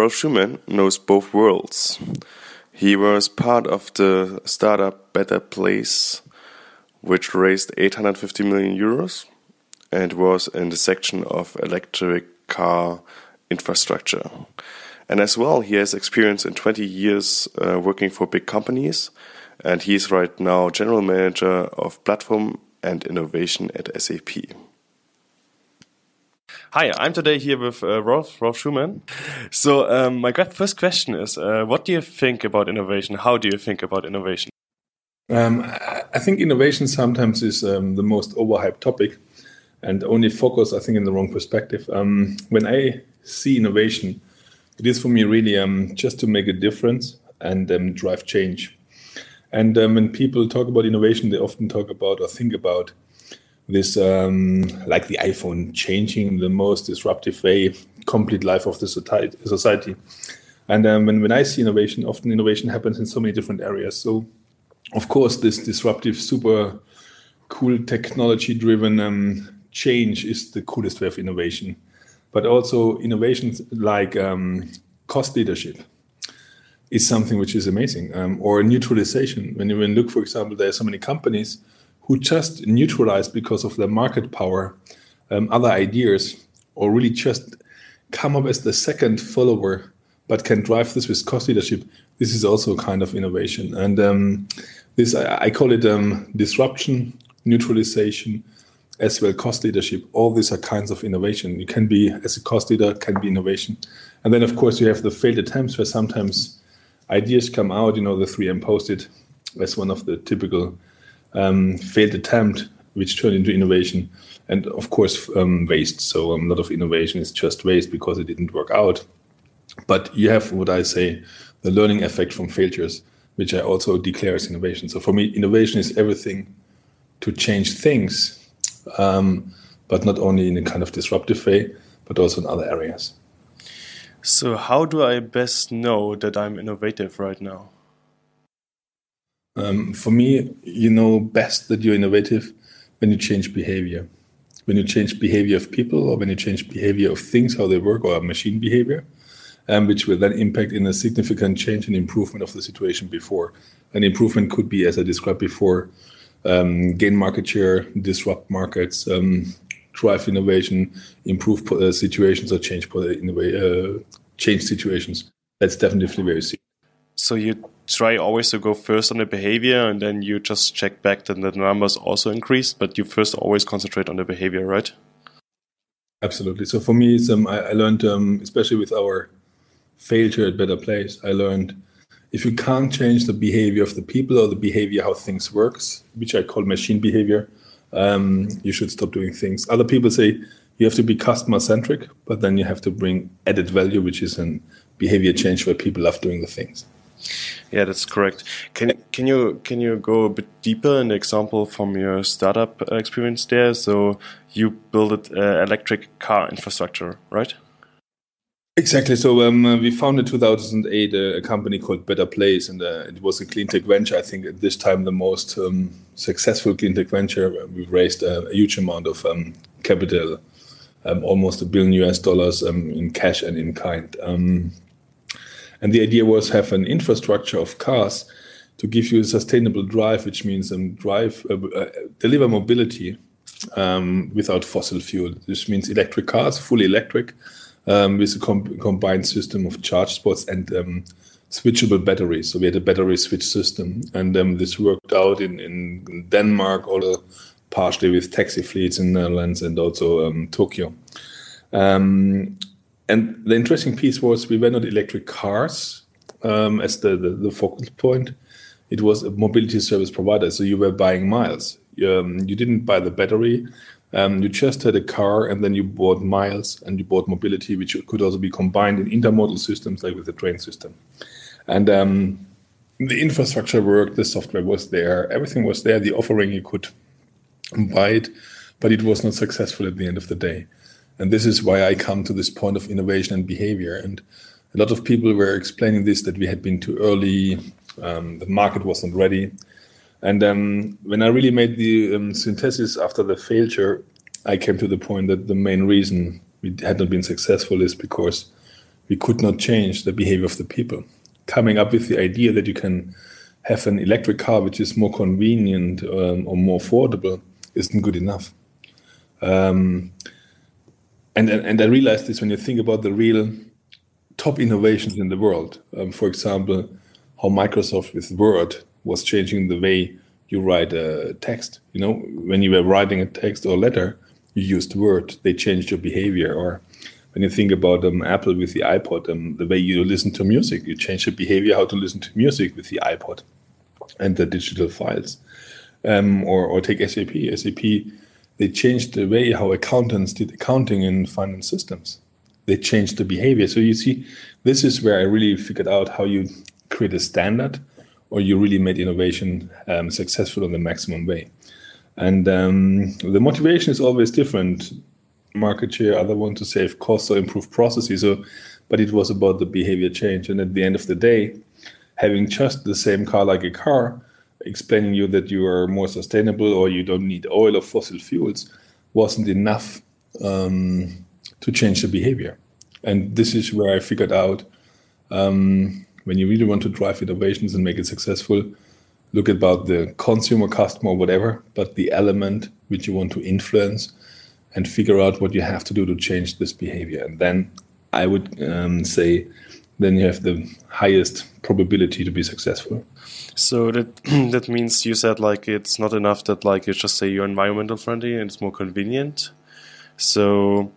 Rolf Schumann knows both worlds. He was part of the startup Better Place, which raised 850 million euros and was in the section of electric car infrastructure. And as well, he has experience in 20 years uh, working for big companies, and he is right now general manager of platform and innovation at SAP. Hi, I'm today here with uh, Rolf, Rolf Schumann. So, um, my first question is uh, what do you think about innovation? How do you think about innovation? Um, I think innovation sometimes is um, the most overhyped topic and only focus, I think, in the wrong perspective. Um, when I see innovation, it is for me really um, just to make a difference and um, drive change. And when people talk about innovation, they often talk about or think about this um, like the iPhone changing the most disruptive way complete life of the society and um, when, when i see innovation often innovation happens in so many different areas. So of course this disruptive super cool technology driven um, change is the coolest way of innovation. But also innovations like um, cost leadership is something which is amazing. Um, or neutralization. When you look for example there are so many companies who just neutralize because of their market power um, other ideas or really just come up as the second follower but can drive this with cost leadership this is also a kind of innovation. And um, this I, I, call it um, disruption neutralization as well cost leadership. All these are kinds of innovation. You can be as a cost leader can be innovation. And then of course you have the failed attempts where sometimes ideas come out you know the 3M Post-it as one of the typical um, failed attempt, which turned into innovation, and of course um, waste. So um, a lot of innovation is just waste because it didn't work out. But you have what I say, the learning effect from failures, which I also declare as innovation. So for me, innovation is everything to change things, um, but not only in a kind of disruptive way, but also in other areas. So, how do I best know that I'm innovative right now? Um, for me, you know best that you're innovative when you change behavior. When you change behavior of people or when you change behavior of things, how they work, or machine behavior, um, which will then impact in a significant change and improvement of the situation before. An improvement could be, as I described before, um, gain market share, disrupt markets, um, drive innovation, improve uh, situations, or change uh, change situations. That's definitely very serious. So you try always to go first on the behavior and then you just check back that the numbers also increase, but you first always concentrate on the behavior, right? Absolutely. So for me, um, I, I, learned, um, especially with our failure at Better Place, I learned if you can't change the behavior of the people or the behavior how things works, which I call machine behavior, um, you should stop doing things. Other people say you have to be customer centric, but then you have to bring added value, which is a behavior change where people love doing the things. Yeah, that's correct. Can can you can you go a bit deeper in the example from your startup experience there? So you built uh, electric car infrastructure, right? Exactly. So um, uh, we founded 2008 uh, a company called Better Place, and uh, it was a clean tech venture. I think at this time the most um, successful clean tech venture. We raised a, a huge amount of um, capital, um, almost a billion US dollars um, in cash and in kind. And the idea was have an infrastructure of cars to give you a sustainable drive, which means um, drive uh, uh, deliver mobility um, without fossil fuel. This means electric cars, fully electric, um, with a com- combined system of charge spots and um, switchable batteries. So we had a battery switch system, and um, this worked out in, in Denmark, also partially with taxi fleets in the Netherlands and also um, Tokyo. Um, and the interesting piece was we were not electric cars um, as the, the, the, focal point. It was a mobility service provider. So you were buying miles. Um, you didn't buy the battery. Um, you just had a car and then you bought miles and you bought mobility, which could also be combined in intermodal systems like with the train system. And um, the infrastructure worked, the software was there, everything was there, the offering you could buy it, but it was not successful at the end of the day. And this is why I come to this point of innovation and behavior. And a lot of people were explaining this that we had been too early, um, the market wasn't ready. And um, when I really made the um, synthesis after the failure, I came to the point that the main reason we had not been successful is because we could not change the behavior of the people. Coming up with the idea that you can have an electric car which is more convenient um, or more affordable isn't good enough. Um, and, and I realized this when you think about the real top innovations in the world. Um, for example, how Microsoft with Word was changing the way you write a text. You know, when you were writing a text or letter, you used Word. They changed your behavior. Or when you think about um, Apple with the iPod, um, the way you listen to music, you change your behavior how to listen to music with the iPod and the digital files. Um, or, or take SAP. SAP, they changed the way how accountants did accounting in finance systems. They changed the behavior. So you see, this is where I really figured out how you create a standard or you really made innovation um, successful in the maximum way. And um, the motivation is always different. Market share, other one to save costs or improve processes. So, but it was about the behavior change. And at the end of the day, having just the same car like a car explaining you that you are more sustainable or you don't need oil or fossil fuels wasn't enough um, to change the behavior. And this is where I figured out um, when you really want to drive innovations and make it successful, look about the consumer, customer, whatever, but the element which you want to influence and figure out what you have to do to change this behavior. And then I would um, say, then you have the highest probability to be successful. So that that means you said like it's not enough that like you just say you're environmental friendly and it's more convenient. So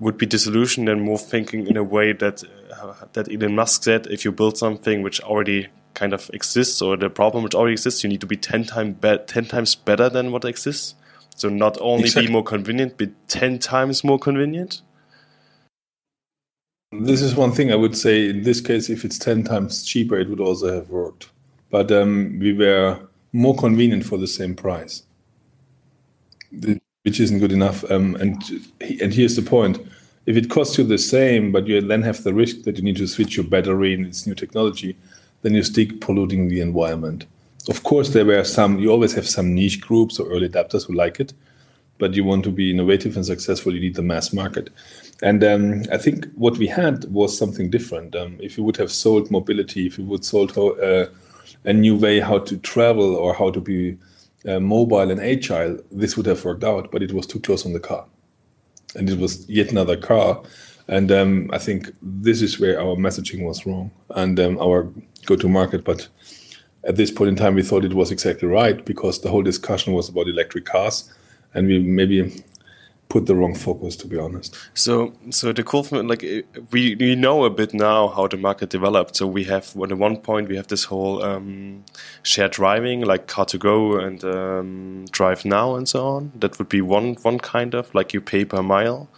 would be the solution then more thinking in a way that uh, that Elon Musk said if you build something which already kind of exists or the problem which already exists you need to be 10 times be- 10 times better than what exists so not only exactly. be more convenient but 10 times more convenient this is one thing i would say in this case if it's 10 times cheaper it would also have worked but um, we were more convenient for the same price, which isn't good enough. Um, and and here's the point: if it costs you the same, but you then have the risk that you need to switch your battery and it's new technology, then you still polluting the environment. Of course, there were some. You always have some niche groups or early adapters who like it, but you want to be innovative and successful. You need the mass market. And um, I think what we had was something different. Um, if you would have sold mobility, if you would sold uh, a new way how to travel or how to be uh, mobile and agile, this would have worked out, but it was too close on the car. And it was yet another car. And um, I think this is where our messaging was wrong and um, our go to market. But at this point in time, we thought it was exactly right because the whole discussion was about electric cars. And we maybe put the wrong focus to be honest. So so the cool thing like we we know a bit now how the market developed. So we have at one point we have this whole um, shared driving like car2go and um, DriveNow and so on. That would be one one kind of like you pay per mile.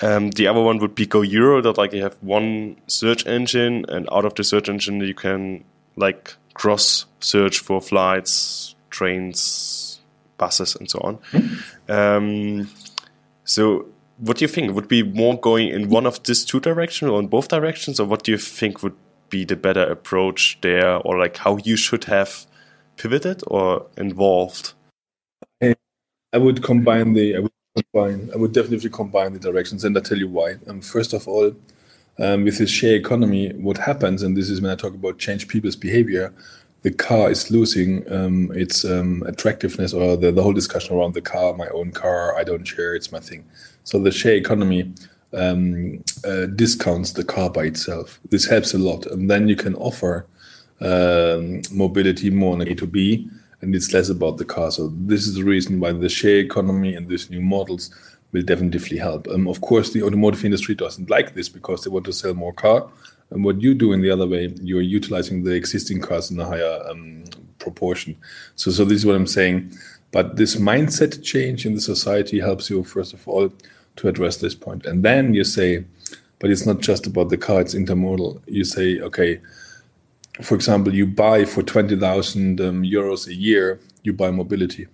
Um, the other one would be GoEuro that like you have one search engine and out of the search engine you can like cross search for flights trains buses and so on. Mm -hmm. So, what do you think? Would be more going in one of these two directions or in both directions, or what do you think would be the better approach there, or like how you should have pivoted or involved? I would combine the. I would combine. I would definitely combine the directions, and I'll tell you why. Um, first of all, um, with this share economy, what happens, and this is when I talk about change people's behavior, the car is losing um, its um, attractiveness or the, the whole discussion around the car, my own car, I don't share, it's my thing. So the share economy um, uh, discounts the car by itself. This helps a lot. And then you can offer um, mobility more on A to B, and it's less about the car. So this is the reason why the share economy and these new models will definitely help. Um, of course, the automotive industry doesn't like this because they want to sell more car and what you do in the other way, you're utilizing the existing cars in a higher um, proportion. So, so this is what I'm saying. But this mindset change in the society helps you, first of all, to address this point. And then you say, but it's not just about the car, it's intermodal. You say, okay, for example, you buy for 20,000 um, euros a year, you buy mobility.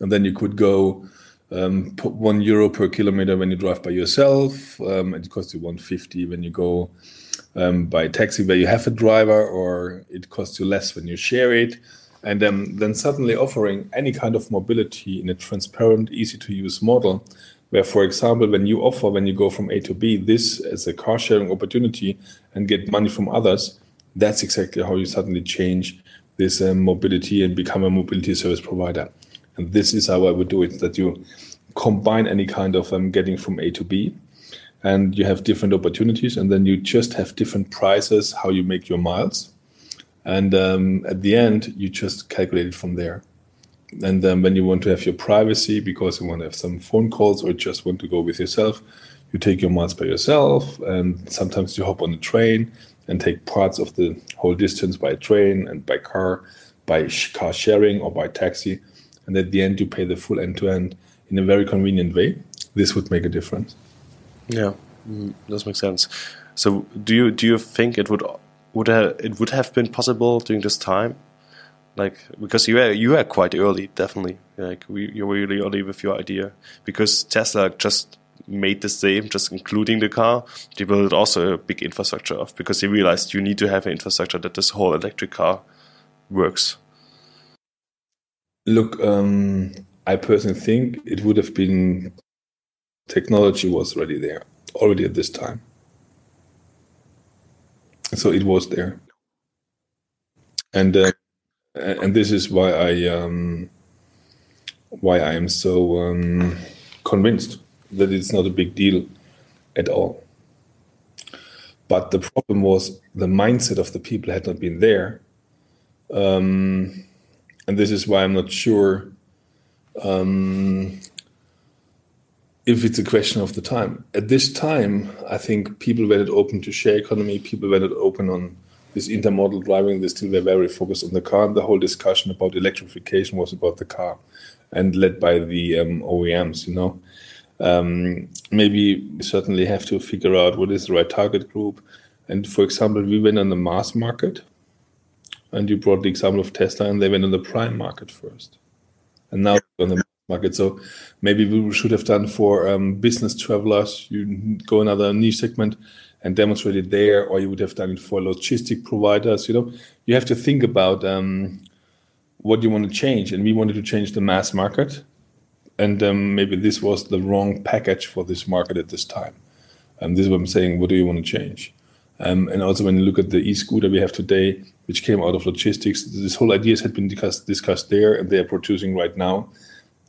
And then you could go um, one euro per kilometer when you drive by yourself. Um, it costs you 150 when you go um, by taxi where you have a driver, or it costs you less when you share it. and um, then suddenly offering any kind of mobility in a transparent, easy to use model, where, for example, when you offer, when you go from A to B, this as a car sharing opportunity and get money from others, that's exactly how you suddenly change this um, mobility and become a mobility service provider. And this is how I would do it that you combine any kind of um, getting from A to B and you have different opportunities and then you just have different prices how you make your miles and um, at the end, you just calculate it from there. And then when you want to have your privacy because you want to have some phone calls or just want to go with yourself, you take your miles by yourself. And sometimes you hop on a train and take parts of the whole distance by train and by car, by car sharing or by taxi. And at the end, you pay the full end to end in a very convenient way. This would make a difference. Yeah, mm, does make sense. So, do you do you think it would would have, it would have been possible during this time? Like because you were you were quite early, definitely. Like we, you were really early with your idea because Tesla just made the same, just including the car. They built also a big infrastructure of because they realized you need to have an infrastructure that this whole electric car works. Look, um, I personally think it would have been technology was already there already at this time. So it was there, and uh, and this is why I um, why I am so um, convinced that it's not a big deal at all. But the problem was the mindset of the people had not been there, um, and this is why I'm not sure um, if it's a question of the time. At this time, I think people were not open to share economy, people were not open on this intermodal driving, they still were very focused on the car. And the whole discussion about electrification was about the car and led by the um, OEMs, you know. Um, maybe we certainly have to figure out what is the right target group. And for example, we went on the mass market, and you brought the example of Tesla, and they went on the prime market first. And now on the market. So maybe we should have done for um, business travelers. You go another niche segment and demonstrate it there, or you would have done it for logistic providers. You know, you have to think about um, what you want to change, and we wanted to change the mass market, and um, maybe this was the wrong package for this market at this time. And this is what I'm saying. What do you want to change? Um, and also, when you look at the e-scooter we have today, which came out of logistics, this whole ideas had been discussed, discussed there, and they are producing right now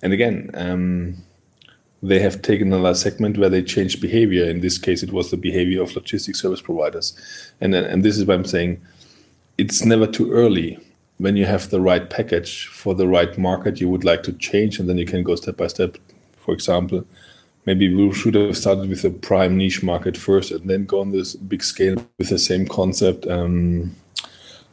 and again, um, they have taken another segment where they changed behavior. In this case, it was the behavior of logistics service providers, and and this is why I'm saying it's never too early when you have the right package for the right market you would like to change, and then you can go step by step. For example, maybe we should have started with a prime niche market first, and then go on this big scale with the same concept. Um,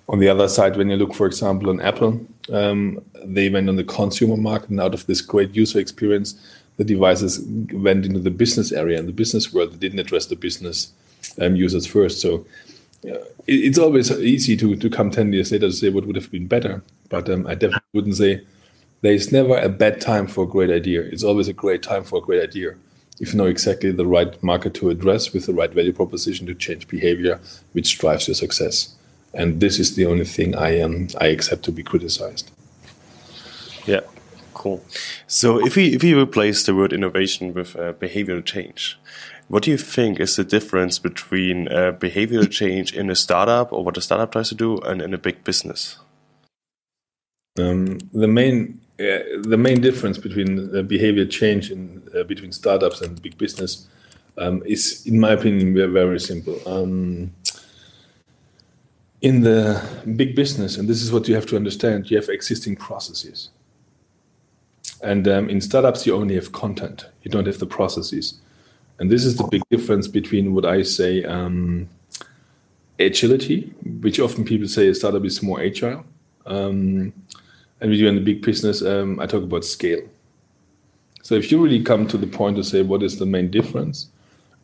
on the other side, when you look, for example, on Apple, um, they went on the consumer market, and out of this great user experience, the devices went into the business area and the business world. They didn't address the business um, users first. So uh, it, it's always easy to, to come 10 years later to say what would have been better. But um, I definitely wouldn't say there is never a bad time for a great idea. It's always a great time for a great idea. If you know exactly the right market to address with the right value proposition to change behavior, which drives your success and this is the only thing I am I accept to be criticized. Yeah, cool. So if we if we replace the word innovation with uh, behavioral change, what do you think is the difference between uh, behavioral change in a startup or what a startup tries to do and in a big business? Um, the main uh, the main difference between the behavior change in uh, between startups and big business um, is, in my opinion, very simple. Um, in the big business, and this is what you have to understand, you have existing processes. And um, in startups, you only have content, you don't have the processes. And this is the big difference between what I say um, agility, which often people say a startup is more agile. Um, and we do in the big business, um, I talk about scale. So if you really come to the point to say what is the main difference,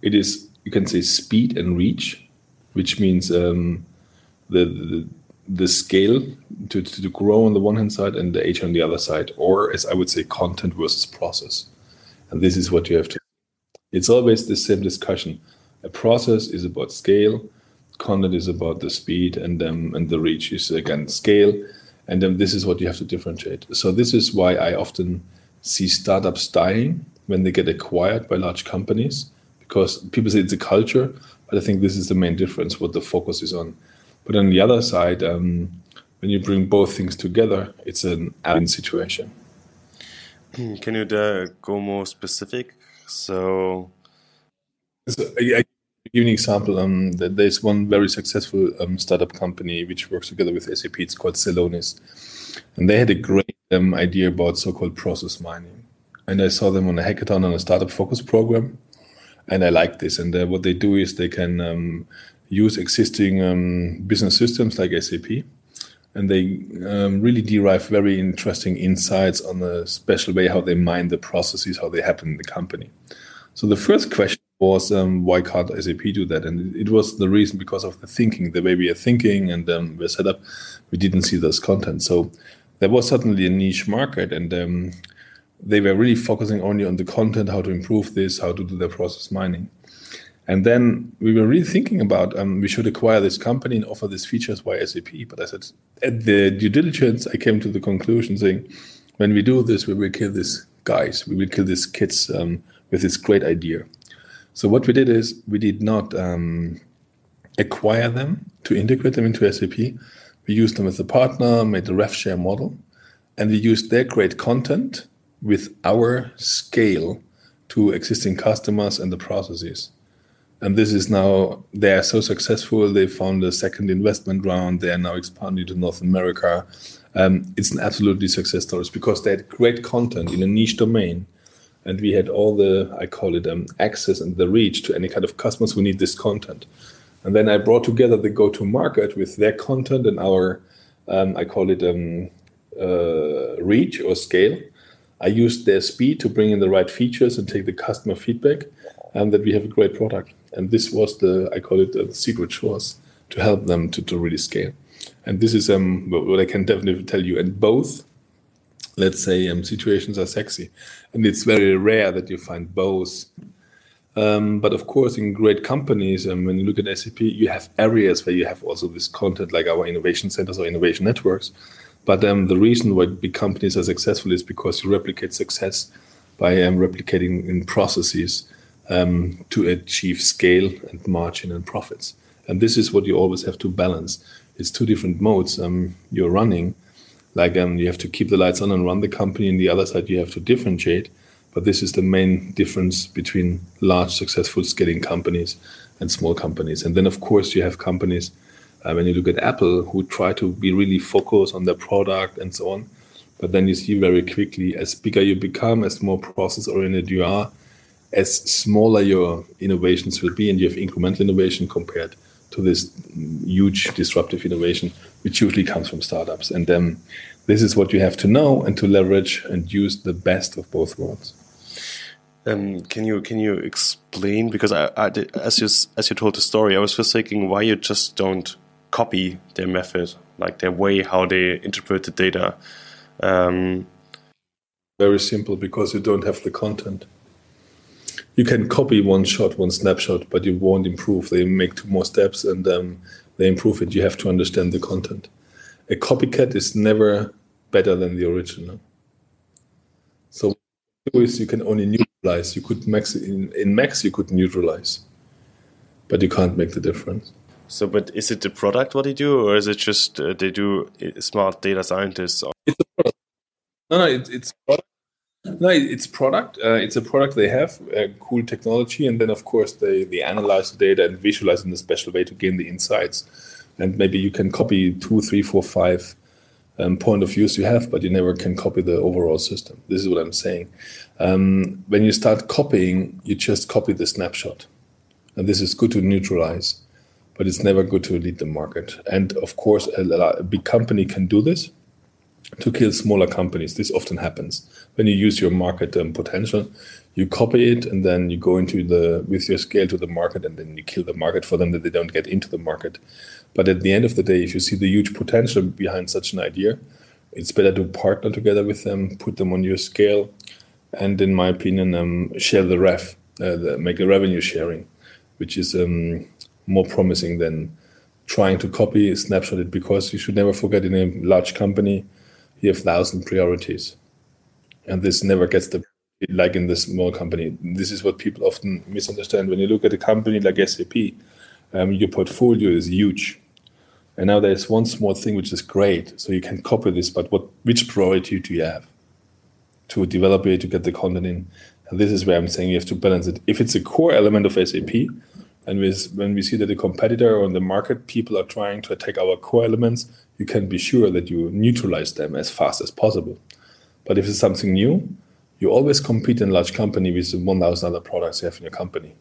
it is, you can say speed and reach, which means um, the, the the scale to, to grow on the one hand side and the age on the other side, or as I would say, content versus process. And this is what you have to. It's always the same discussion. A process is about scale, content is about the speed, and um, and the reach is again scale. And then this is what you have to differentiate. So this is why I often see startups dying when they get acquired by large companies because people say it's a culture, but I think this is the main difference, what the focus is on. But on the other side, um, when you bring both things together, it's an win situation. Can you uh, go more specific? So, so I, I give you an example. Um, there's one very successful um, startup company which works together with SAP. It's called Celonis, and they had a great um, idea about so-called process mining. And I saw them on a hackathon on a startup focus program, and I like this. And uh, what they do is they can um, use existing um, business systems like SAP, and they um, really derive very interesting insights on the special way how they mine the processes, how they happen in the company. So the first question was um, why can't SAP do that? And it was the reason because of the thinking, the way we are thinking and um, we're set up. We didn't see this content, so there was certainly a niche market, and um, they were really focusing only on the content, how to improve this, how to do their process mining. And then we were really thinking about um, we should acquire this company and offer these features via SAP. But I said at the due diligence, I came to the conclusion saying, when we do this, we will kill these guys, we will kill these kids um, with this great idea. So what we did is we did not um, acquire them to integrate them into SAP. We used them as a partner, made a rev share model, and we used their great content with our scale to existing customers and the processes. And this is now, they are so successful. They found a second investment round. They are now expanding to North America. Um, it's an absolutely success story because they had great content in a niche domain. And we had all the, I call it um, access and the reach to any kind of customers who need this content. And then I brought together the go to market with their content and our, um, I call it um, uh, reach or scale. I used their speed to bring in the right features and take the customer feedback, and that we have a great product. And this was the I call it the secret sauce to help them to, to really scale. And this is um what I can definitely tell you. And both, let's say, um, situations are sexy, and it's very rare that you find both. Um, but of course, in great companies, um, when you look at SAP, you have areas where you have also this content, like our innovation centers or innovation networks, but um, the reason why big companies are successful is because you replicate success by um, replicating in processes to achieve scale and margin and profits. And this is what you always have to balance. It's two different modes um, you're running. Like um, you have to keep the lights on and run the company, and the other side you have to differentiate. But this is the main difference between large, successful scaling companies and small companies. And then, of course, you have companies uh, when you look at Apple, who try to be really focused on their product and so on. But then you see very quickly, as bigger you become, as more process oriented you are, as smaller your innovations will be, and you have incremental innovation compared to this huge disruptive innovation, which usually comes from startups. And um, this is what you have to know and to leverage and use the best of both worlds. Um, can you can you explain because I, I as you as you told the story, I was just thinking why you just don't copy their method, like their way how they interpret the data. Um, Very simple because you don't have the content. You can copy one shot, one snapshot, but you won't improve. They make two more steps and um, they improve it. You have to understand the content. A copycat is never better than the original. So is you can only neutralize. You could max in, in max you could neutralize, but you can't make the difference. So, but is it the product what they do, or is it just uh, they do uh, smart data scientists? It's a product. No, no, it, it's product. No, it's product. Uh, it's a product they have, uh, cool technology, and then of course they they analyze the data and visualize in a special way to gain the insights. And maybe you can copy two, three, four, five um, point of views you have, but you never can copy the overall system. This is what I'm saying. Um, when you start copying, you just copy the snapshot, and this is good to neutralize but it's never good to lead the market. And of course, a, a big company can do this to kill smaller companies. This often happens when you use your market um, potential. You copy it, and then you go into the with your scale to the market, and then you kill the market for them that they don't get into the market. But at the end of the day, if you see the huge potential behind such an idea, it's better to partner together with them, put them on your scale, and in my opinion, um, share the rev, uh, the, make a revenue sharing, which is um, more promising than trying to copy, snapshot it, because you should never forget in a large company, you have thousand priorities. And this never gets the like in the small company. This is what people often misunderstand. When you look at a company like SAP, um, your portfolio is huge. And now there's one small thing which is great. So you can copy this, but what which priority do you have to develop it, to get the content in? And this is where I'm saying you have to balance it. If it's a core element of SAP, and with, when we see that a competitor or in the market, people are trying to attack our core elements, you can be sure that you neutralize them as fast as possible. But if it's something new, you always compete in a large company with the 1,000 other products you have in your company.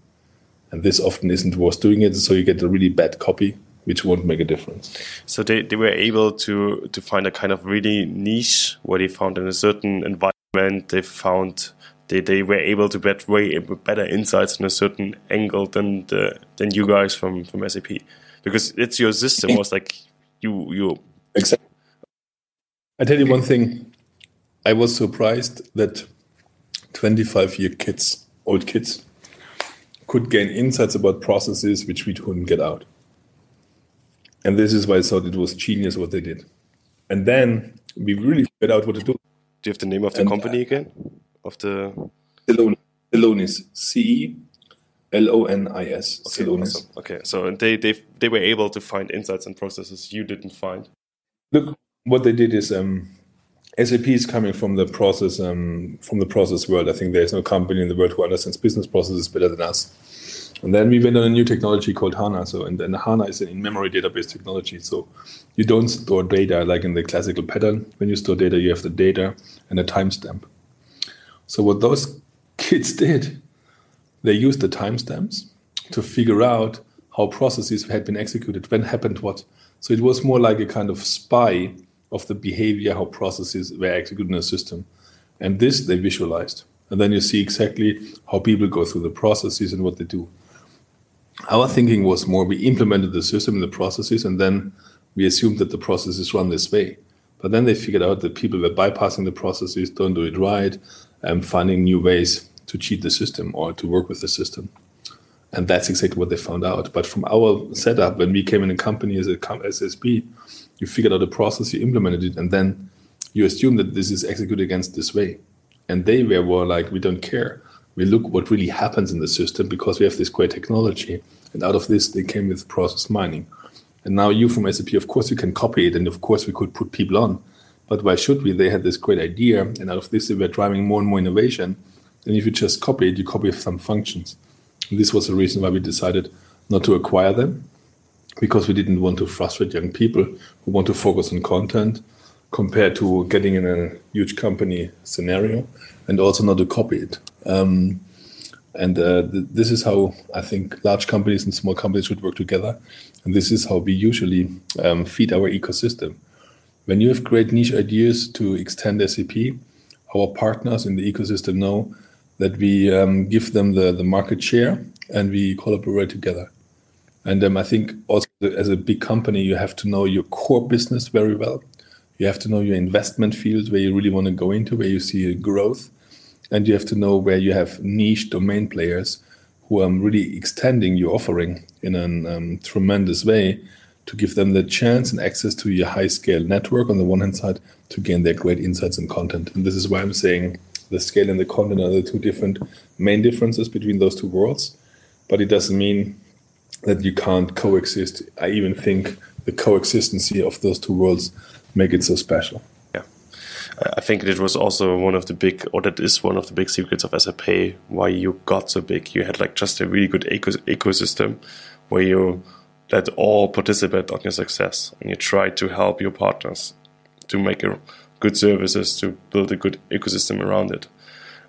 And this often isn't worth doing it, so you get a really bad copy, which won't make a difference. So they, they were able to, to find a kind of really niche where they found in a certain environment, they found they, they were able to get way better insights in a certain angle than the, than you guys from, from SAP. Because it's your system was like you you exactly. I tell you one thing, I was surprised that 25 year kids, old kids, could gain insights about processes which we couldn't get out. And this is why I thought it was genius what they did. And then we really figured out what to do. Do you have the name of the and, company uh, again? Of the Celonis, C E L O N I S. Okay, awesome. okay, so they, they they were able to find insights and processes you didn't find. Look, what they did is um, SAP is coming from the process um, from the process world. I think there's no company in the world who understands business processes better than us. And then we went on a new technology called HANA. So, and then HANA is an in-memory database technology. So, you don't store data like in the classical pattern. When you store data, you have the data and a timestamp. So, what those kids did, they used the timestamps to figure out how processes had been executed, when happened what. So, it was more like a kind of spy of the behavior, how processes were executed in a system. And this they visualized. And then you see exactly how people go through the processes and what they do. Our thinking was more we implemented the system and the processes, and then we assumed that the processes run this way. But then they figured out that people were bypassing the processes, don't do it right, and finding new ways to cheat the system or to work with the system. And that's exactly what they found out. But from our setup, when we came in a company as a SSB, you figured out a process, you implemented it, and then you assume that this is executed against this way. And they were more like, we don't care. We look what really happens in the system because we have this great technology. And out of this, they came with process mining. And now you from SAP, of course, you can copy it, and of course, we could put people on. But why should we? They had this great idea, and out of this, they were driving more and more innovation. And if you just copy it, you copy some functions. And this was the reason why we decided not to acquire them, because we didn't want to frustrate young people who want to focus on content compared to getting in a huge company scenario and also not to copy it. Um, and uh, th- this is how I think large companies and small companies should work together. And this is how we usually um, feed our ecosystem. When you have great niche ideas to extend SAP, our partners in the ecosystem know that we um, give them the, the market share and we collaborate together. And um, I think also as a big company, you have to know your core business very well. You have to know your investment fields where you really want to go into, where you see growth. And you have to know where you have niche domain players who are really extending your offering in a um, tremendous way to give them the chance and access to your high scale network on the one hand side to gain their great insights and content. And this is why I'm saying the scale and the content are the two different main differences between those two worlds. But it doesn't mean that you can't coexist. I even think the coexistency of those two worlds make it so special. Yeah, I think it was also one of the big, or that is one of the big secrets of SAP. Why you got so big? You had like just a really good eco ecosystem where you let all participate on your success, and you try to help your partners to make a good services to build a good ecosystem around it.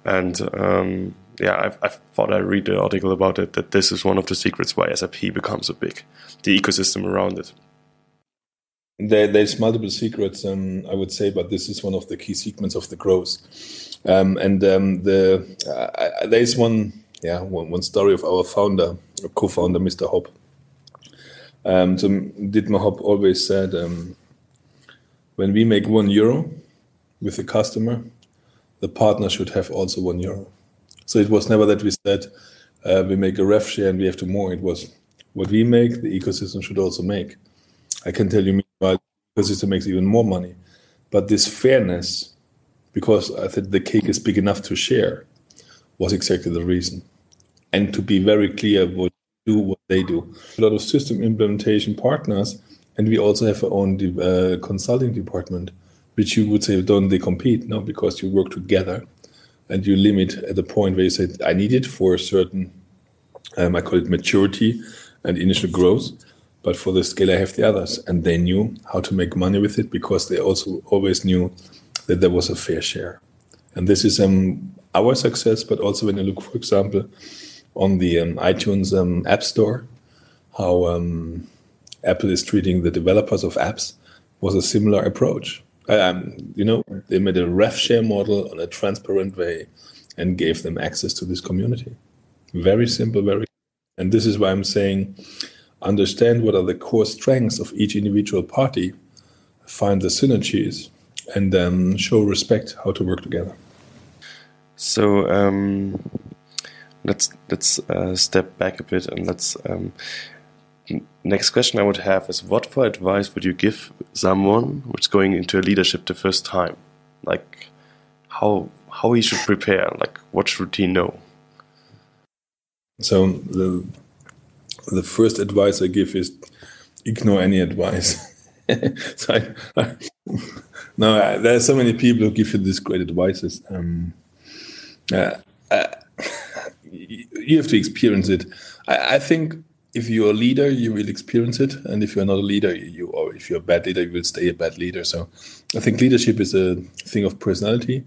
And um, yeah, I, I thought I read the article about it that this is one of the secrets why SAP becomes so big, the ecosystem around it. There, there's multiple secrets, um, I would say, but this is one of the key segments of the growth. Um, and um, the uh, there's one, yeah, one, one story of our founder, co-founder, Mr. Hopp. Um, so Dietmar Hopp always said, um, when we make one euro with a customer, the partner should have also one euro. So it was never that we said uh, we make a rev share and we have to more. It was what we make, the ecosystem should also make. I can tell you, meanwhile, because it makes even more money. But this fairness, because I think the cake is big enough to share, was exactly the reason. And to be very clear what do what they do. A lot of system implementation partners, and we also have our own uh, consulting department, which you would say don't they compete? No, because you work together, and you limit at the point where you say I need it for a certain, um, I call it maturity and initial growth. But for the scale, I have the others, and they knew how to make money with it because they also always knew that there was a fair share. And this is um, our success, but also when you look, for example, on the um, iTunes um, App Store, how um, Apple is treating the developers of apps was a similar approach. Um, you know, they made a rev share model on a transparent way and gave them access to this community. Very simple, very. And this is why I'm saying understand what are the core strengths of each individual party, find the synergies, and then show respect how to work together. So, um, let's let's uh, step back a bit and let's. Um, next question I would have is: What for advice would you give someone who's going into a leadership the first time? Like how how he should prepare? Like what should he know? So the the first advice I give is ignore any advice. so I, I, no, there are so many people who give you these great advices. Um, uh, uh, you have to experience it. I, I, think if you're a leader, you will experience it, and if you're not a leader, you or if you're a bad leader, you will stay a bad leader. So, I think leadership is a thing of personality,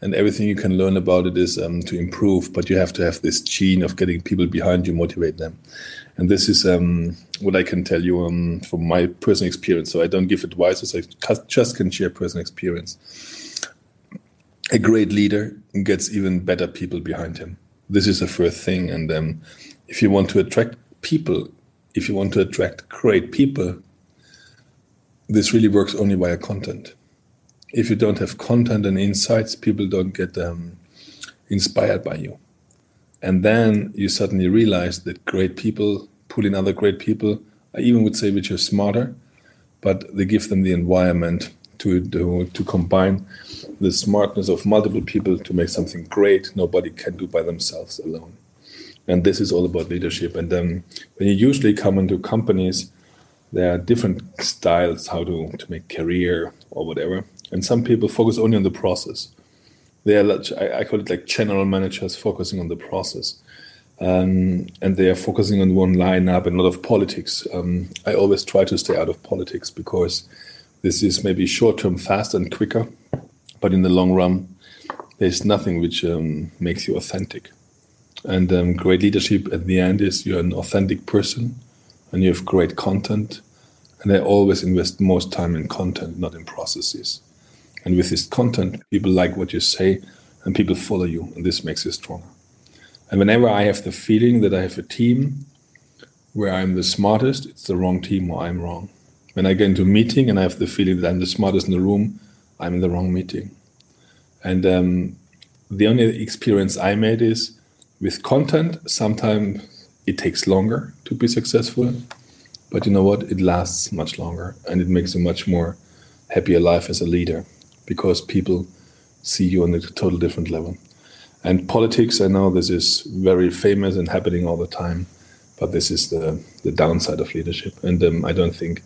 and everything you can learn about it is um, to improve. But you have to have this gene of getting people behind you, motivate them, and this is um, what I can tell you um, from my personal experience. So I don't give advice; I just can share personal experience. A great leader gets even better people behind him this is the first thing. And um, if you want to attract people, if you want to attract great people, this really works only via content. If you don't have content and insights, people don't get um, inspired by you. And then you suddenly realize that great people pull in other great people. I even would say which are smarter, but they give them the environment to, to, to combine the smartness of multiple people to make something great nobody can do by themselves alone. And this is all about leadership. And then when you usually come into companies, there are different styles how to, to make career or whatever. And some people focus only on the process. They are, I, call it like general managers focusing on the process. Um, and they are focusing on one lineup and a lot of politics. Um, I always try to stay out of politics because this is maybe short term fast and quicker, but in the long run, there's nothing which um, makes you authentic. And um, great leadership at the end is you're an authentic person and you have great content. And I always invest most time in content, not in processes. And with this content, people like what you say and people follow you, and this makes you stronger. And whenever I have the feeling that I have a team where I'm the smartest, it's the wrong team or I'm wrong. When I get into a meeting and I have the feeling that I'm the smartest in the room, I'm in the wrong meeting. And um, the only experience I made is with content, sometimes it takes longer to be successful. But you know what? It lasts much longer and it makes you much more happier life as a leader because people see you on a total different level. And politics, I know this is very famous and happening all the time, but this is the, the downside of leadership. And um, I don't think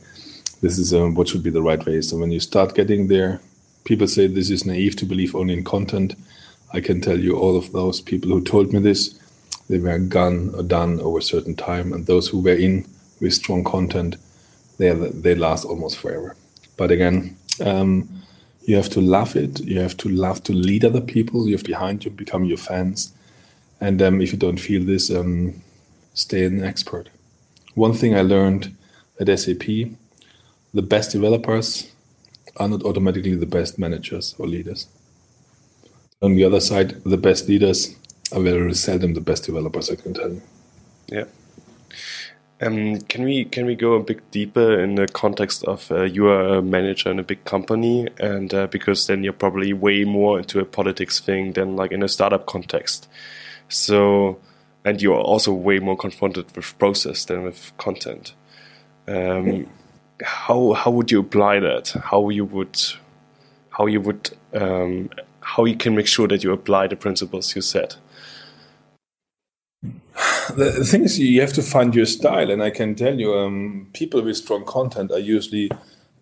this is um, what should be the right way. So when you start getting there, people say this is naive to believe only in content. I can tell you all of those people who told me this, they were gone or done over a certain time, and those who were in with strong content, they they last almost forever. But again, um, you have to love it. You have to love to lead other people. You have behind you become your fans, and um, if you don't feel this, um, stay an expert. One thing I learned at SAP the best developers are not automatically the best managers or leaders. On the other side, the best leaders are very seldom the best developers. I can tell you. Yeah. Um, can we can we go a bit deeper in the context of uh, you are a manager in a big company, and uh, because then you're probably way more into a politics thing than like in a startup context. So, and you're also way more confronted with process than with content. Um, how how would you apply that? How you would how you would um, how you can make sure that you apply the principles you set? The, thing is, you have to find your style, and I can tell you, um, people with strong content are usually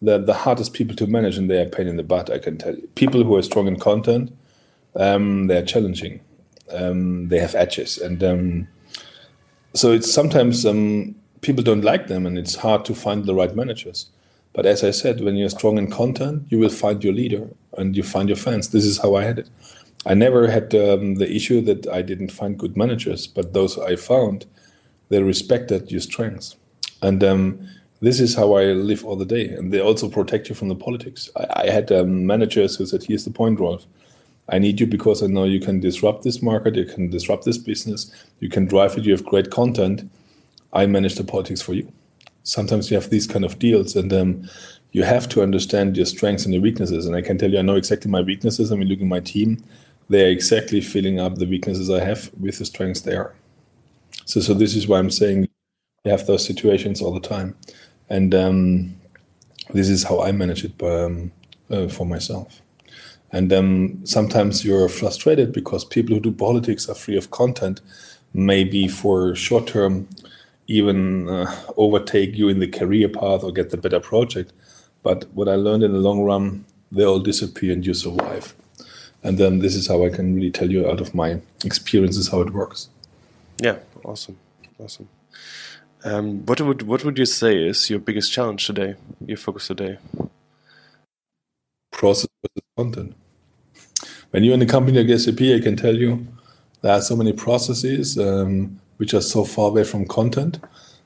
the, the hardest people to manage, and they are pain in the butt. I can tell you, people who are strong in content, um, they are challenging. Um, they have edges, and um, so it's sometimes um, people don't like them, and it's hard to find the right managers. But as I said, when you're strong in content, you will find your leader and you find your fans. This is how I had it. I never had um, the issue that I didn't find good managers, but those I found, they respected your strengths. And um, this is how I live all the day. And they also protect you from the politics. I, I had um, managers who said, Here's the point, Rolf. I need you because I know you can disrupt this market, you can disrupt this business, you can drive it, you have great content. I manage the politics for you. Sometimes you have these kind of deals, and um, you have to understand your strengths and your weaknesses. And I can tell you, I know exactly my weaknesses. I mean, looking at my team, they are exactly filling up the weaknesses I have with the strengths they are. So, so this is why I'm saying you have those situations all the time, and um, this is how I manage it um, uh, for myself. And um, sometimes you're frustrated because people who do politics are free of content, maybe for short term, even uh, overtake you in the career path or get the better project. But what I learned in the long run, they all disappear and you survive. And then this is how I can really tell you out of my experiences how it works. Yeah, awesome, awesome. Um, what would what would you say is your biggest challenge today? Your focus today? Process versus content. When you're in a company like SAP, I can tell you there are so many processes um, which are so far away from content,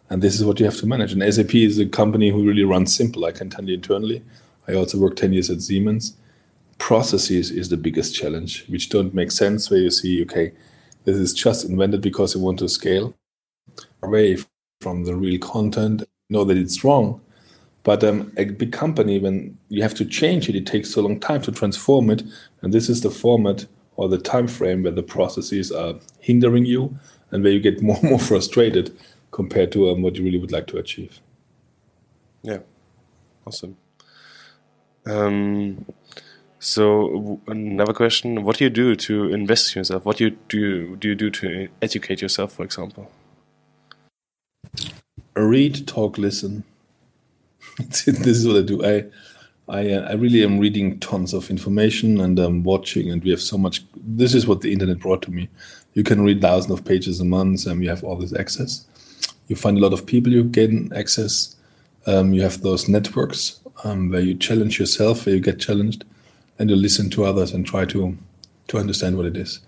and this is what you have to manage. And SAP is a company who really runs simple. I can tell you internally. I also worked ten years at Siemens processes is the biggest challenge, which don't make sense. Where you see, okay, this is just invented because you want to scale away from the real content. Know that it's wrong, but um, a big company, when you have to change it, it takes so long time to transform it, and this is the format or the time frame where the processes are hindering you, and where you get more and more frustrated compared to um, what you really would like to achieve. Yeah, awesome. Um, so another question: What do you do to invest in yourself? What do you do? Do you do to educate yourself, for example? Read, talk, listen. this is what I do. I, I, uh, I really am reading tons of information and I'm watching, and we have so much. This is what the internet brought to me. You can read thousands of pages a month, and you have all this access. You find a lot of people you gain access. Um, you have those networks um, where you challenge yourself, where you get challenged and you listen to others and try to to understand what it is.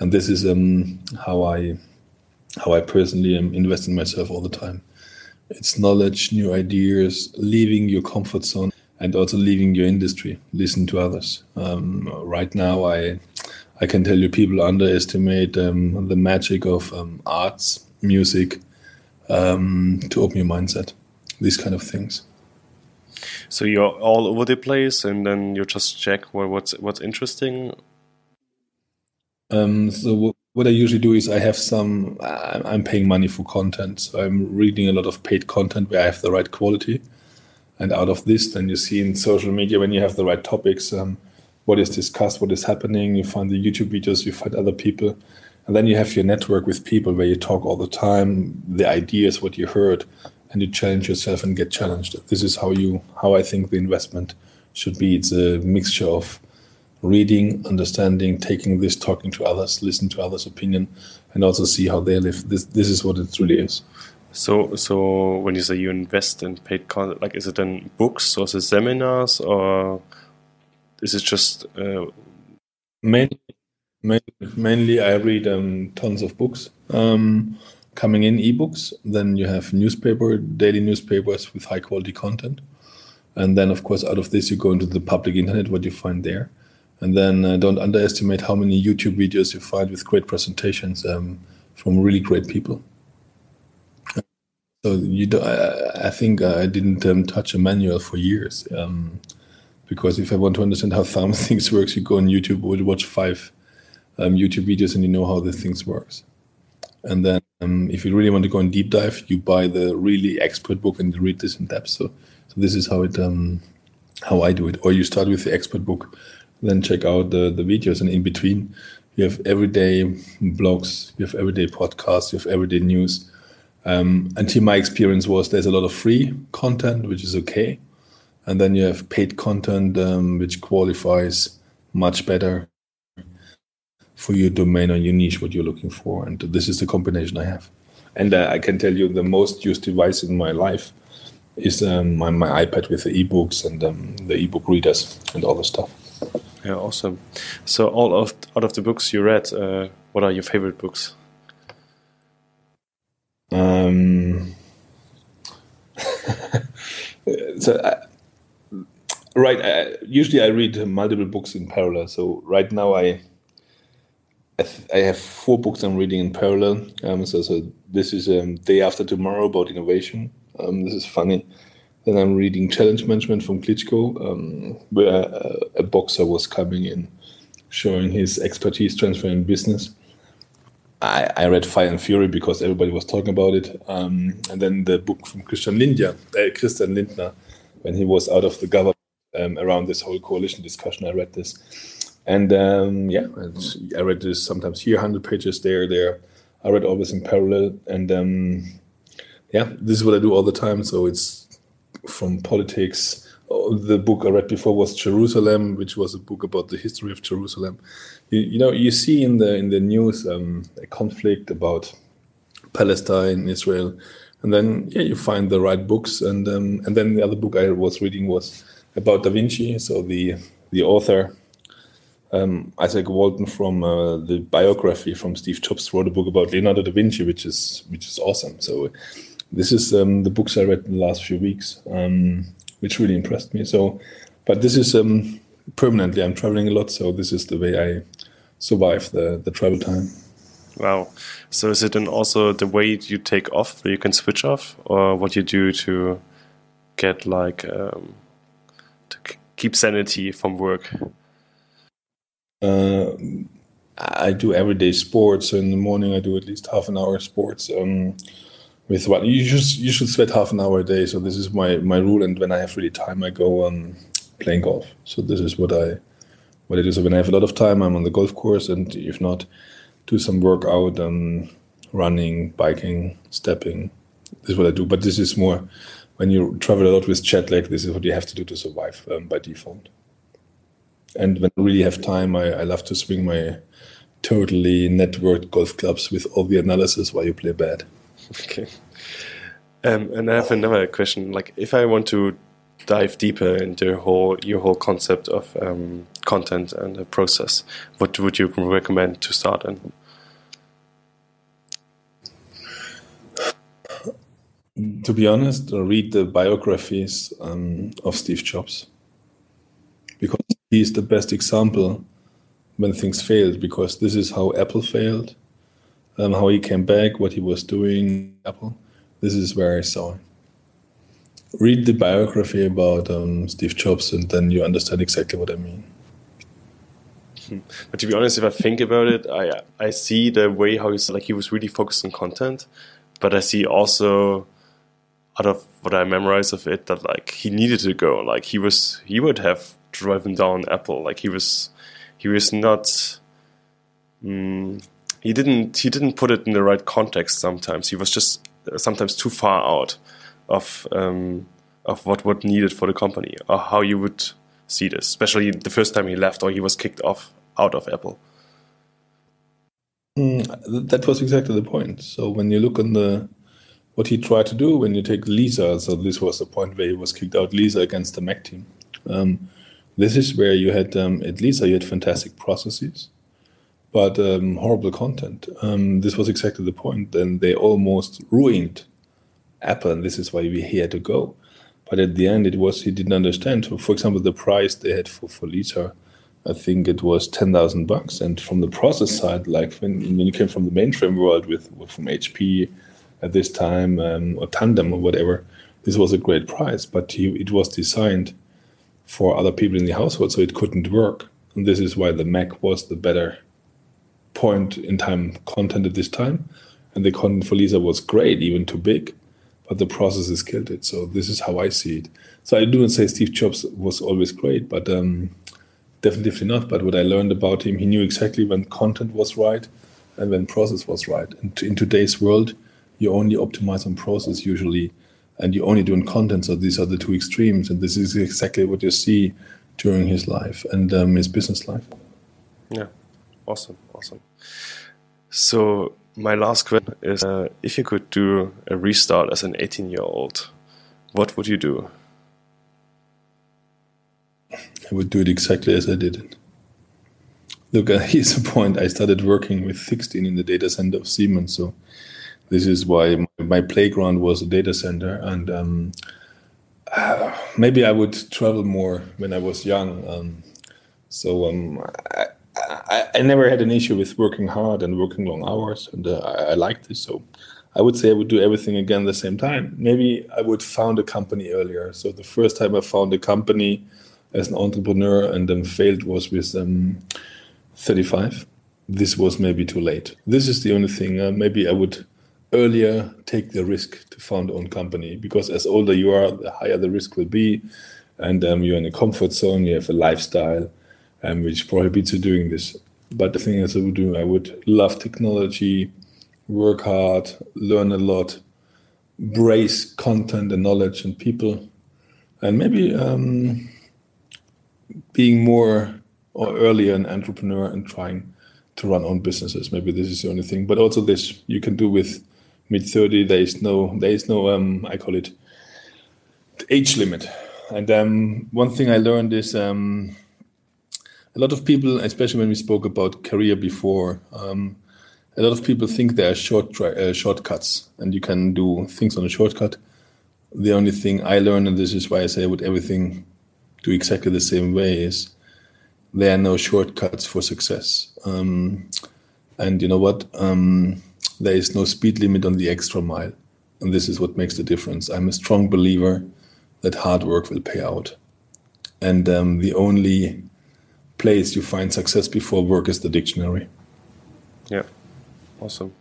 And this is um, how I how I personally am invest in myself all the time. It's knowledge, new ideas, leaving your comfort zone, and also leaving your industry. Listen to others. Um, right now, I I can tell you people underestimate um, the magic of um, arts, music, um, to open your mindset. These kind of things. So you're all over the place, and then you just check what, what's what's interesting. Um, so what I usually do is I have some. I'm paying money for content, so I'm reading a lot of paid content where I have the right quality, and out of this, then you see in social media when you have the right topics, um, what is discussed, what is happening. You find the YouTube videos, you find other people, and then you have your network with people where you talk all the time, the ideas, what you heard, and you challenge yourself and get challenged. This is how you how I think the investment should be. It's a mixture of reading, understanding, taking this, talking to others, listen to others' opinion, and also see how they live. This this is what it really is. So so when you say you invest in paid content, like is it in books or is it seminars or is it just uh... mainly, mainly, I read um, tons of books. Um, coming in ebooks. Then you have newspaper, daily newspapers with high quality content. And then, of course, out of this, you go into the public internet, what you find there. And then uh, don't underestimate how many YouTube videos you find with great presentations um, from really great people. So you, do, I, I think I didn't um, touch a manual for years um, because if I want to understand how some things works, you go on YouTube, would watch five um, YouTube videos, and you know how the things works. And then um, if you really want to go in deep dive, you buy the really expert book and you read this in depth. So So this is how it um, how I do it. Or you start with the expert book, then check out the the videos, and in between you have everyday blogs, you have everyday podcasts, you have everyday news. Um, until my experience was there's a lot of free content, which is okay, and then you have paid content, um, which qualifies much better for your domain or your niche, what you're looking for. And this is the combination I have. And uh, I can tell you the most used device in my life is um, my, my, iPad with the ebooks and um, the ebook readers and all the stuff. Yeah, awesome. So, all of out of the books you read, uh, what are your favorite books? Um, so, uh, right. Uh, usually, I read multiple books in parallel. So, right now, I I, I have four books I'm reading in parallel. Um, so, so this is um, Day After Tomorrow about innovation. Um, this is funny. Then I'm reading Challenge Management from Klitschko, um, where uh, a boxer was coming in, showing his expertise transferring business. I, I read Fire and Fury because everybody was talking about it. Um, and then the book from Christian Lindner, uh, Christian Lindner, when he was out of the government um, around this whole coalition discussion, I read this. And um, yeah, I read this sometimes here, 100 pages there, there. I read all this in parallel. And um, yeah, this is what I do all the time. So it's from politics. Oh, the book I read before was Jerusalem, which was a book about the history of Jerusalem. You, you know, you see in the in the news um, a conflict about Palestine, Israel, and then yeah, you find the right books. And um, and then the other book I was reading was about Da Vinci. So the the author um, Isaac Walton from uh, the biography from Steve Jobs wrote a book about Leonardo da Vinci, which is which is awesome. So this is um, the books I read in the last few weeks, um, which really impressed me. So, but this is um, permanently. I'm traveling a lot, so this is the way I survive the the travel time. Wow. So is it then also the way you take off, where you can switch off, or what you do to get like um, to keep sanity from work? Uh, I do everyday sports. So in the morning, I do at least half an hour sports. Um, with what you just you should sweat half an hour a day. So this is my my rule. And when I have really time, I go um, playing golf. So this is what I what I do. So when I have a lot of time, I'm on the golf course, and if not, do some workout, um, running, biking, stepping. This is what I do. But this is more when you travel a lot with jet lag. This is what you have to do to survive um, by default. And when I really have time, I, I love to swing my totally networked golf clubs with all the analysis while you play bad. Okay. Um, and I have another question. Like, if I want to dive deeper into your whole your whole concept of um, content and the process, what would you recommend to start in? To be honest, read the biographies um, of Steve Jobs because he's the best example when things failed because this is how Apple failed, um, how he came back, what he was doing Apple. This is where I saw him. Read the biography about um, Steve Jobs, and then you understand exactly what I mean. Hmm. But to be honest, if I think about it, I I see the way how he's like he was really focused on content, but I see also out of what I memorize of it that like he needed to go. Like he was he would have driven down Apple. Like he was, he was not. Mm, he didn't. He didn't put it in the right context. Sometimes he was just sometimes too far out of um, of what what needed for the company or how you would see this. Especially the first time he left or he was kicked off out of Apple. Mm, that was exactly the point. So when you look on the what he tried to do, when you take Lisa, so this was the point where he was kicked out, Lisa against the Mac team. Um, this is where you had um, at Lisa you had fantastic processes, but um, horrible content. Um, this was exactly the point. Then they almost ruined Apple, and this is why we had to go. But at the end, it was he didn't understand. So for example, the price they had for for Lisa, I think it was ten thousand bucks. And from the process side, like when when you came from the mainframe world with, with from HP at this time um, or Tandem or whatever, this was a great price. But he, it was designed for other people in the household, so it couldn't work. And this is why the Mac was the better point in time content at this time. And the content for Lisa was great, even too big, but the processes killed it. So this is how I see it. So I do not say Steve Jobs was always great, but um, definitely not. But what I learned about him, he knew exactly when content was right and when process was right. And in today's world, you only optimize on process usually, and you only do on content. So these are the two extremes, and this is exactly what you see during his life and um, his business life. Yeah, awesome, awesome. So my last question is: uh, If you could do a restart as an 18-year-old, what would you do? I would do it exactly as I did it. Look, uh, here's a point. I started working with 16 in the data center of Siemens, so this is why my, playground was a data center, and um, maybe I would travel more when I was young. Um, so um, I, I, I, never had an issue with working hard and working long hours, and uh, I, I liked this. So I would say I would do everything again at the same time. Maybe I would found a company earlier. So the first time I found a company as an entrepreneur and then failed was with um, 35. This was maybe too late. This is the only thing. Uh, maybe I would earlier take the risk to found own company because as older you are, the higher the risk will be, and um, you're in a comfort zone. You have a lifestyle, um, which prohibits you doing this. But the thing is, I would do. I would love technology, work hard, learn a lot, brace content and knowledge and people, and maybe um, being more or earlier an entrepreneur and trying to run own businesses. Maybe this is the only thing. But also this you can do with mid 30 there is no there is no um, i call it age limit. And um, one thing i learned is um, a lot of people especially when we spoke about career before um, a lot of people think there are short uh, shortcuts and you can do things on a shortcut. The only thing i learned and this is why i say with everything do exactly the same way is there are no shortcuts for success. Um, and you know what? Um, there is no speed limit on the extra mile. And this is what makes the difference. I'm a strong believer that hard work will pay out. And um, the only place you find success before work is the dictionary. Yeah, awesome.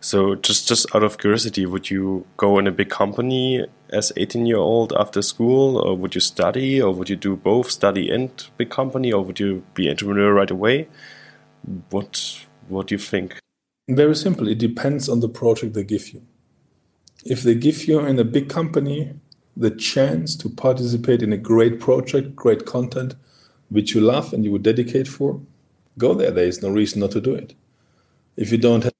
So, just just out of curiosity, would you go in a big company as 18 year old after school, or would you study, or would you do both, study and big company, or would you be entrepreneur right away? What What do you think? Very simple. It depends on the project they give you. If they give you in a big company the chance to participate in a great project, great content, which you love and you would dedicate for, go there. There is no reason not to do it. If you don't have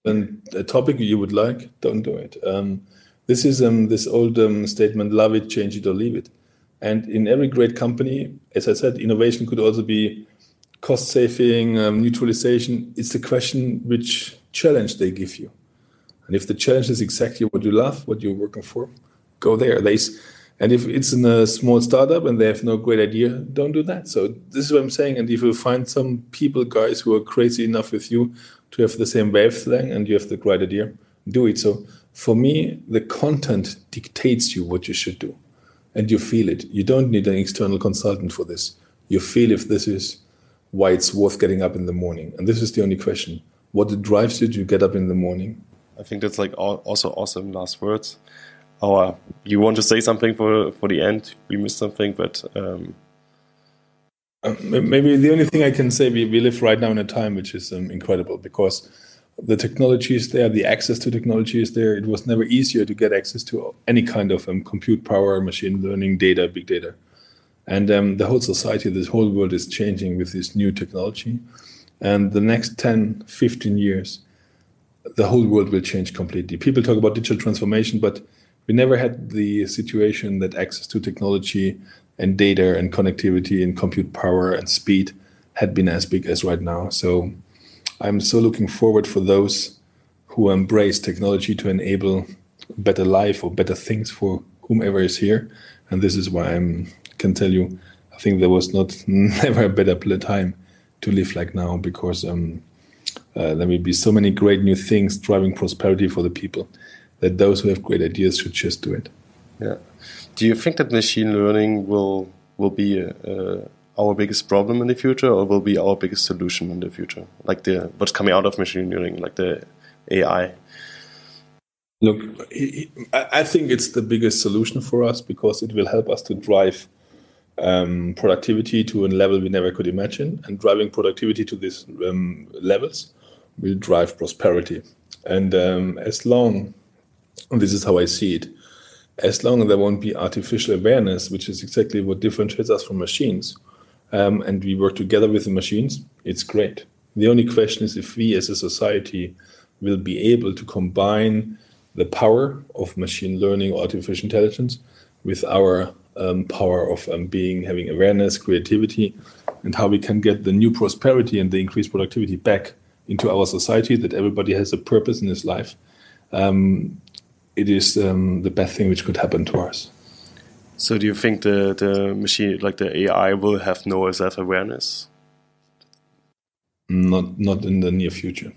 a topic you would like, don't do it. Um, this is um, this old um, statement: love it, change it, or leave it. And in every great company, as I said, innovation could also be cost saving, um, neutralization. It's the question which challenge they give you. And if the challenge is exactly what you love, what you're working for, go there. There's, and if it's in a small startup and they have no great idea, don't do that. So this is what I'm saying. And if you find some people, guys, who are crazy enough with you to have the same wavelength and you have the great idea, do it. So for me, the content dictates you what you should do, and you feel it. You don't need an external consultant for this. You feel if this is why it's worth getting up in the morning. And this is the only question what drives you to get up in the morning? I think that's like also awesome last words. Oh, you want to say something for for the end? We missed something, but um... uh, maybe the only thing I can say we, we live right now in a time which is um, incredible because the technology is there, the access to technology is there. It was never easier to get access to any kind of um, compute power, machine learning, data, big data, and um, the whole society, this whole world is changing with this new technology. And the next 10, 15 years, the whole world will change completely. People talk about digital transformation, but we never had the situation that access to technology and data and connectivity and compute power and speed had been as big as right now. So I'm so looking forward for those who embrace technology to enable better life or better things for whomever is here. And this is why I can tell you, I think there was not never a better time to live like now because um, uh, there will be so many great new things driving prosperity for the people that those who have great ideas should just do it. Yeah. Do you think that machine learning will will be uh, our biggest problem in the future, or will be our biggest solution in the future? Like the what's coming out of machine learning, like the AI. Look, I think it's the biggest solution for us because it will help us to drive um, productivity to a level we never could imagine. And driving productivity to these um, levels will drive prosperity. And um, as long, and this is how I see it, as long as there won't be artificial awareness, which is exactly what differentiates us from machines, um, and we work together with the machines, it's great. The only question is if we as a society will be able to combine the power of machine learning or artificial intelligence with our um, power of um, being having awareness, creativity, and how we can get the new prosperity and the increased productivity back into our society. That everybody has a purpose in his life. Um, it is um, the best thing which could happen to us. So, do you think the the machine, like the AI, will have no self awareness? Not not in the near future.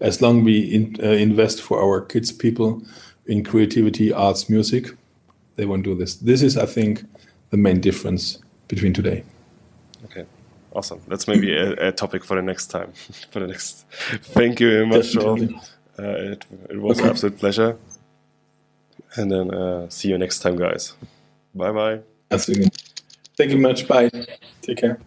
As long we in, uh, invest for our kids, people in creativity, arts, music, they won't do this. This is, I think, the main difference between today. Okay, awesome. That's maybe a, a topic for the next time. for the next. Thank you very much, Uh, it, it, was okay. an absolute pleasure. And then uh, see you next time, guys. Bye bye. Thank you much. Bye. Take care.